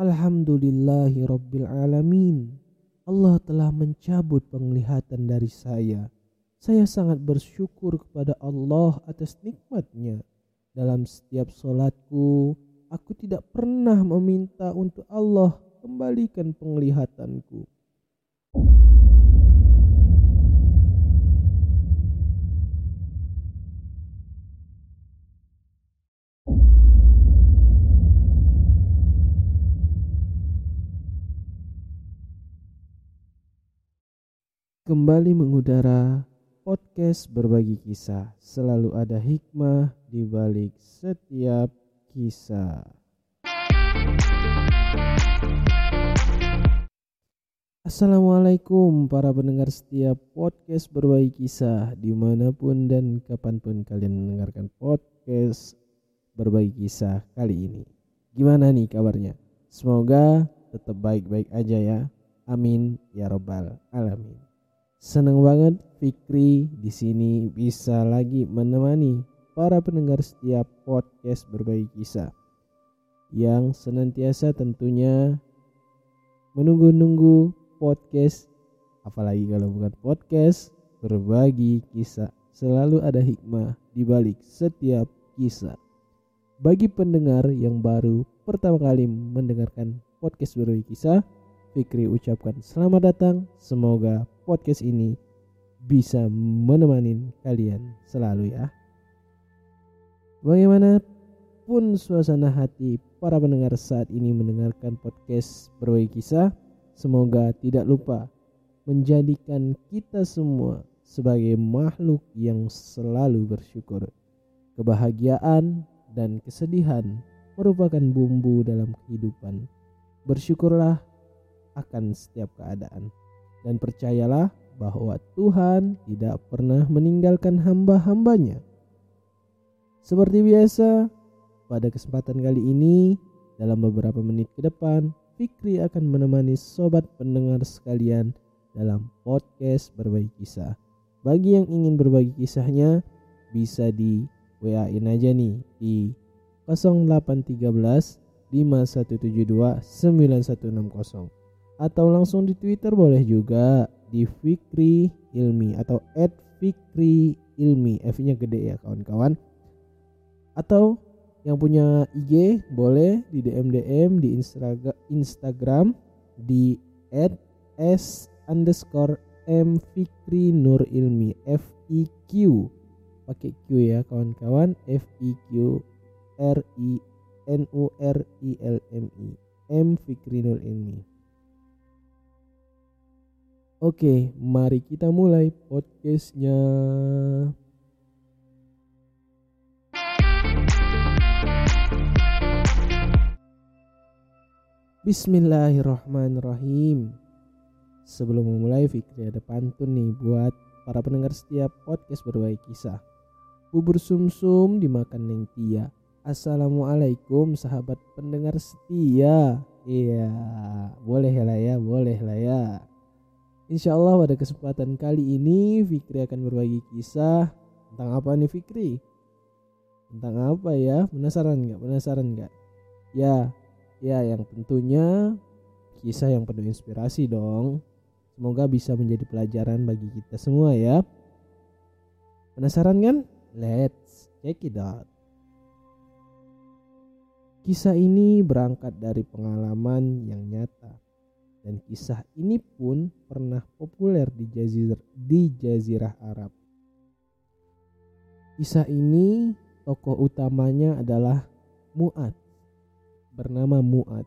Alhamdulillahi Rabbil Alamin. Allah telah mencabut penglihatan dari saya. Saya sangat bersyukur kepada Allah atas nikmatnya. Dalam setiap solatku, aku tidak pernah meminta untuk Allah kembalikan penglihatanku. Kembali mengudara podcast berbagi kisah. Selalu ada hikmah di balik setiap kisah. Assalamualaikum para pendengar setiap podcast berbagi kisah di mana pun dan kapan pun kalian mendengarkan podcast berbagi kisah kali ini. Gimana nih kabarnya? Semoga tetap baik-baik aja ya. Amin ya robbal alamin. Senang banget Fikri di sini bisa lagi menemani para pendengar setiap podcast berbagi kisah. Yang senantiasa tentunya menunggu-nunggu podcast apalagi kalau bukan podcast berbagi kisah. Selalu ada hikmah di balik setiap kisah. Bagi pendengar yang baru pertama kali mendengarkan podcast berbagi kisah Fikri ucapkan selamat datang. Semoga podcast ini bisa menemani kalian selalu ya. Bagaimanapun suasana hati para pendengar saat ini mendengarkan podcast berbagi kisah, semoga tidak lupa menjadikan kita semua sebagai makhluk yang selalu bersyukur. Kebahagiaan dan kesedihan merupakan bumbu dalam kehidupan. Bersyukurlah akan setiap keadaan. Dan percayalah bahwa Tuhan tidak pernah meninggalkan hamba-hambanya. Seperti biasa, pada kesempatan kali ini, dalam beberapa menit ke depan, Fikri akan menemani sobat pendengar sekalian dalam podcast berbagi kisah. Bagi yang ingin berbagi kisahnya, bisa di WA-in aja nih di 0813 5172 9160 atau langsung di Twitter boleh juga di Fikri Ilmi atau @fikri Ilmi. F-nya gede ya kawan-kawan. Atau yang punya IG boleh di DM DM di Instagram di @s underscore m Fikri Nur Ilmi. F I Q pakai Q ya kawan-kawan. F I Q R I N U R I L M I. M Fikri Nur Ilmi Oke, mari kita mulai podcastnya. Bismillahirrahmanirrahim. Sebelum memulai Fikri ada pantun nih buat para pendengar setiap podcast berbagi kisah. Bubur sumsum -sum dimakan neng tia. Assalamualaikum sahabat pendengar setia. Iya, boleh lah ya, boleh lah ya. Insya Allah pada kesempatan kali ini Fikri akan berbagi kisah tentang apa nih Fikri? Tentang apa ya? Penasaran nggak? Penasaran nggak? Ya, ya yang tentunya kisah yang penuh inspirasi dong. Semoga bisa menjadi pelajaran bagi kita semua ya. Penasaran kan? Let's check it out. Kisah ini berangkat dari pengalaman yang nyata dan kisah ini pun pernah populer di jazirah, di jazirah Arab. Kisah ini tokoh utamanya adalah Mu'ad bernama Mu'ad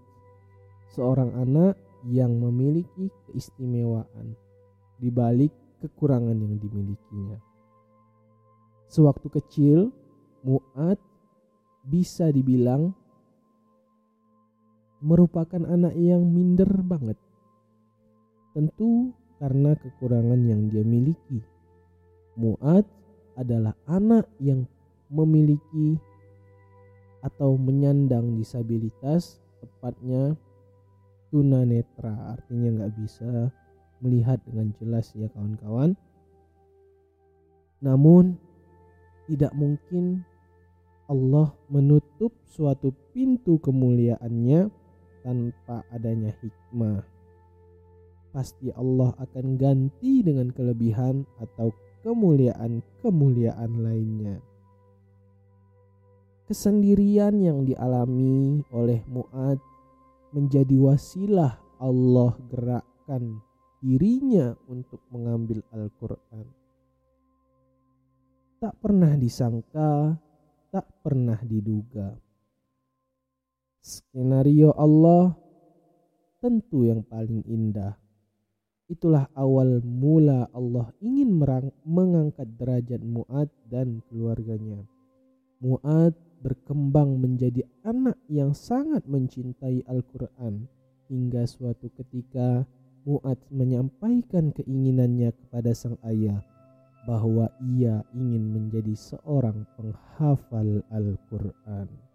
seorang anak yang memiliki keistimewaan di balik kekurangan yang dimilikinya. Sewaktu kecil, Mu'ad bisa dibilang merupakan anak yang minder banget. Tentu karena kekurangan yang dia miliki. Muad adalah anak yang memiliki atau menyandang disabilitas tepatnya tunanetra artinya nggak bisa melihat dengan jelas ya kawan-kawan namun tidak mungkin Allah menutup suatu pintu kemuliaannya tanpa adanya hikmah. Pasti Allah akan ganti dengan kelebihan atau kemuliaan-kemuliaan lainnya. Kesendirian yang dialami oleh Mu'ad menjadi wasilah Allah gerakkan dirinya untuk mengambil Al-Quran. Tak pernah disangka, tak pernah diduga. Skenario Allah tentu yang paling indah. Itulah awal mula Allah ingin mengangkat derajat Mu'ad dan keluarganya. Mu'ad berkembang menjadi anak yang sangat mencintai Al-Quran hingga suatu ketika Mu'ad menyampaikan keinginannya kepada sang ayah bahwa ia ingin menjadi seorang penghafal Al-Quran.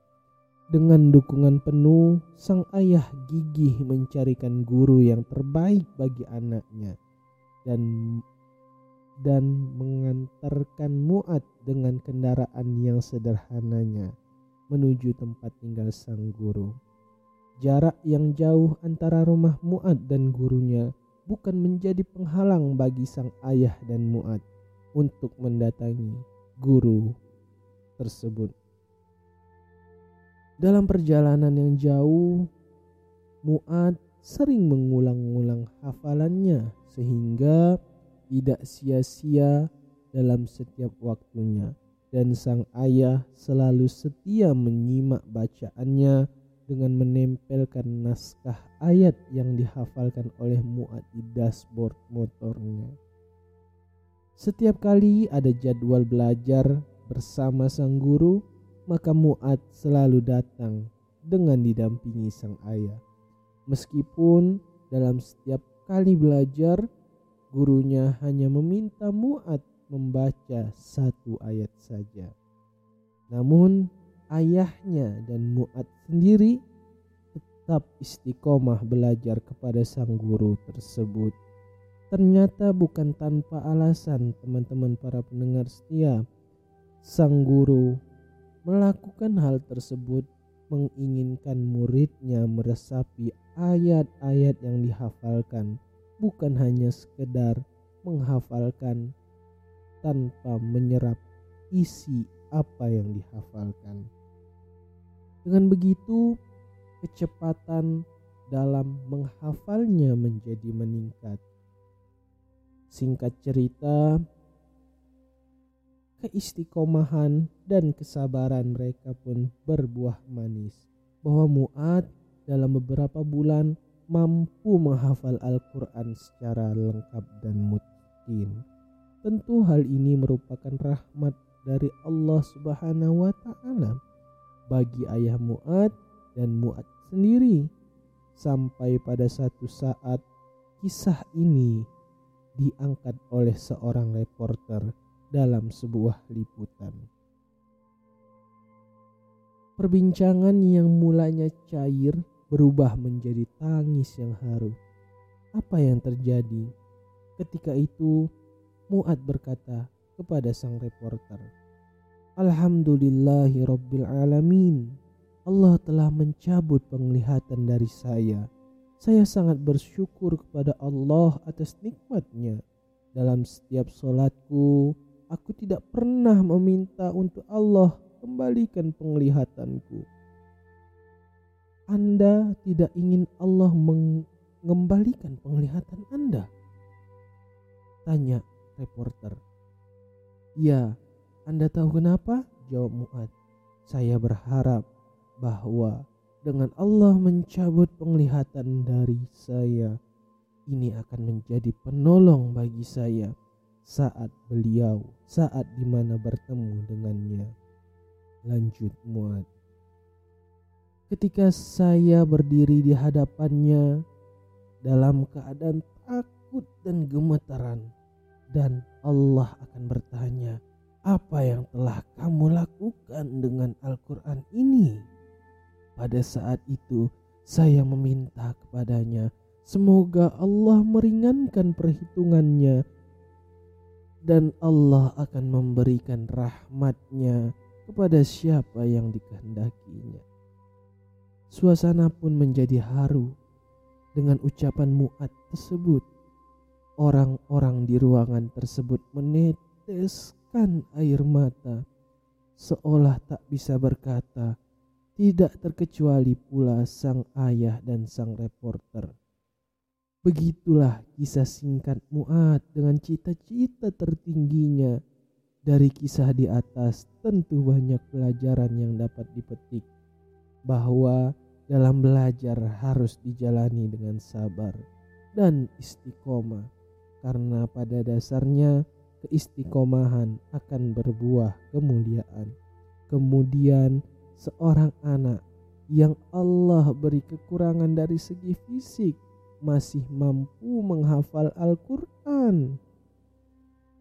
Dengan dukungan penuh, sang ayah gigih mencarikan guru yang terbaik bagi anaknya dan dan mengantarkan Mu'ad dengan kendaraan yang sederhananya menuju tempat tinggal sang guru. Jarak yang jauh antara rumah Mu'ad dan gurunya bukan menjadi penghalang bagi sang ayah dan Mu'ad untuk mendatangi guru tersebut. Dalam perjalanan yang jauh, Mu'ad sering mengulang-ulang hafalannya sehingga tidak sia-sia dalam setiap waktunya dan sang ayah selalu setia menyimak bacaannya dengan menempelkan naskah ayat yang dihafalkan oleh Mu'ad di dashboard motornya. Setiap kali ada jadwal belajar bersama sang guru, maka Mu'ad selalu datang dengan didampingi sang ayah. Meskipun dalam setiap kali belajar gurunya hanya meminta Mu'ad membaca satu ayat saja. Namun ayahnya dan Mu'ad sendiri tetap istiqomah belajar kepada sang guru tersebut. Ternyata bukan tanpa alasan teman-teman para pendengar setia. Sang guru melakukan hal tersebut menginginkan muridnya meresapi ayat-ayat yang dihafalkan bukan hanya sekedar menghafalkan tanpa menyerap isi apa yang dihafalkan. Dengan begitu, kecepatan dalam menghafalnya menjadi meningkat. Singkat cerita, keistiqomahan dan kesabaran mereka pun berbuah manis. Bahwa Mu'ad dalam beberapa bulan mampu menghafal Al-Quran secara lengkap dan mungkin. Tentu hal ini merupakan rahmat dari Allah Subhanahu wa taala bagi ayah Muad dan Muad sendiri sampai pada satu saat kisah ini diangkat oleh seorang reporter dalam sebuah liputan. Perbincangan yang mulanya cair berubah menjadi tangis yang haru. Apa yang terjadi? Ketika itu, Mu'ad berkata kepada sang reporter, Alhamdulillahi Rabbil Alamin. Allah telah mencabut penglihatan dari saya. Saya sangat bersyukur kepada Allah atas nikmatnya. Dalam setiap solatku, aku tidak pernah meminta untuk Allah kembalikan penglihatanku anda tidak ingin Allah mengembalikan penglihatan Anda? Tanya reporter. Ya, Anda tahu kenapa? Jawab Mu'ad. Saya berharap bahwa dengan Allah mencabut penglihatan dari saya, ini akan menjadi penolong bagi saya saat beliau, saat di mana bertemu dengannya. Lanjut Mu'ad. Ketika saya berdiri di hadapannya dalam keadaan takut dan gemetaran, dan Allah akan bertanya, "Apa yang telah kamu lakukan dengan Al-Quran ini?" Pada saat itu, saya meminta kepadanya, "Semoga Allah meringankan perhitungannya." dan Allah akan memberikan rahmatnya kepada siapa yang dikehendakinya. Suasana pun menjadi haru dengan ucapan muat tersebut. Orang-orang di ruangan tersebut meneteskan air mata seolah tak bisa berkata, tidak terkecuali pula sang ayah dan sang reporter. Begitulah kisah singkat Muat dengan cita-cita tertingginya. Dari kisah di atas tentu banyak pelajaran yang dapat dipetik bahwa dalam belajar harus dijalani dengan sabar dan istiqomah karena pada dasarnya keistiqomahan akan berbuah kemuliaan. Kemudian seorang anak yang Allah beri kekurangan dari segi fisik masih mampu menghafal Al-Quran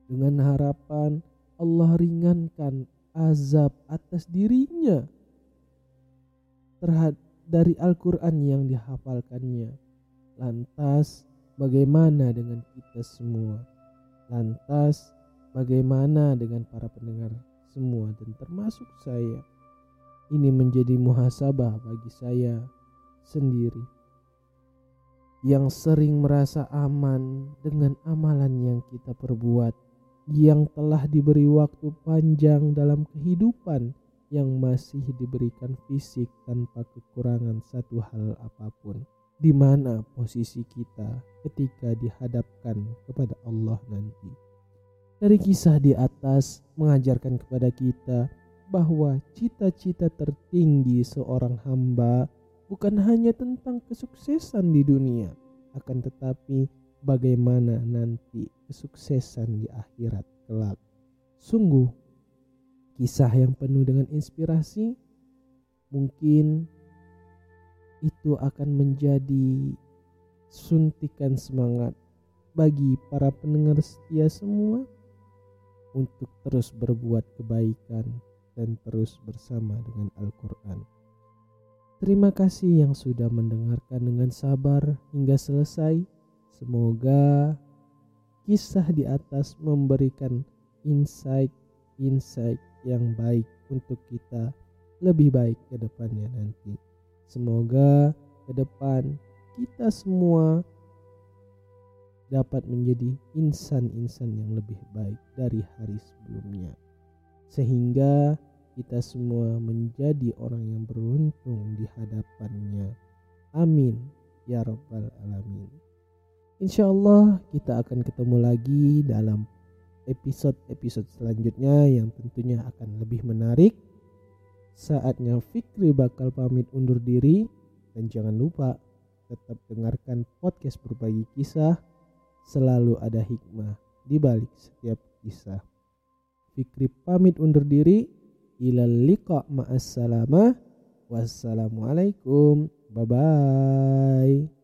dengan harapan Allah ringankan azab atas dirinya terhadap dari Al-Quran yang dihafalkannya. Lantas, bagaimana dengan kita semua? Lantas, bagaimana dengan para pendengar semua dan termasuk saya? Ini menjadi muhasabah bagi saya sendiri yang sering merasa aman dengan amalan yang kita perbuat, yang telah diberi waktu panjang dalam kehidupan yang masih diberikan fisik tanpa kekurangan satu hal apa pun. Di mana posisi kita ketika dihadapkan kepada Allah nanti? Dari kisah di atas mengajarkan kepada kita bahwa cita-cita tertinggi seorang hamba bukan hanya tentang kesuksesan di dunia, akan tetapi bagaimana nanti kesuksesan di akhirat kelak. Sungguh kisah yang penuh dengan inspirasi mungkin itu akan menjadi suntikan semangat bagi para pendengar setia semua untuk terus berbuat kebaikan dan terus bersama dengan Al-Quran. Terima kasih yang sudah mendengarkan dengan sabar hingga selesai. Semoga kisah di atas memberikan insight-insight yang baik untuk kita lebih baik ke depannya nanti. Semoga ke depan kita semua dapat menjadi insan-insan yang lebih baik dari hari sebelumnya. Sehingga kita semua menjadi orang yang beruntung di hadapannya. Amin. Ya Rabbal Alamin. Insya Allah kita akan ketemu lagi dalam episode-episode selanjutnya yang tentunya akan lebih menarik. Saatnya Fikri bakal pamit undur diri dan jangan lupa tetap dengarkan podcast berbagi kisah. Selalu ada hikmah di balik setiap kisah. Fikri pamit undur diri. Ilal liqa ma'as Wassalamualaikum. Bye bye.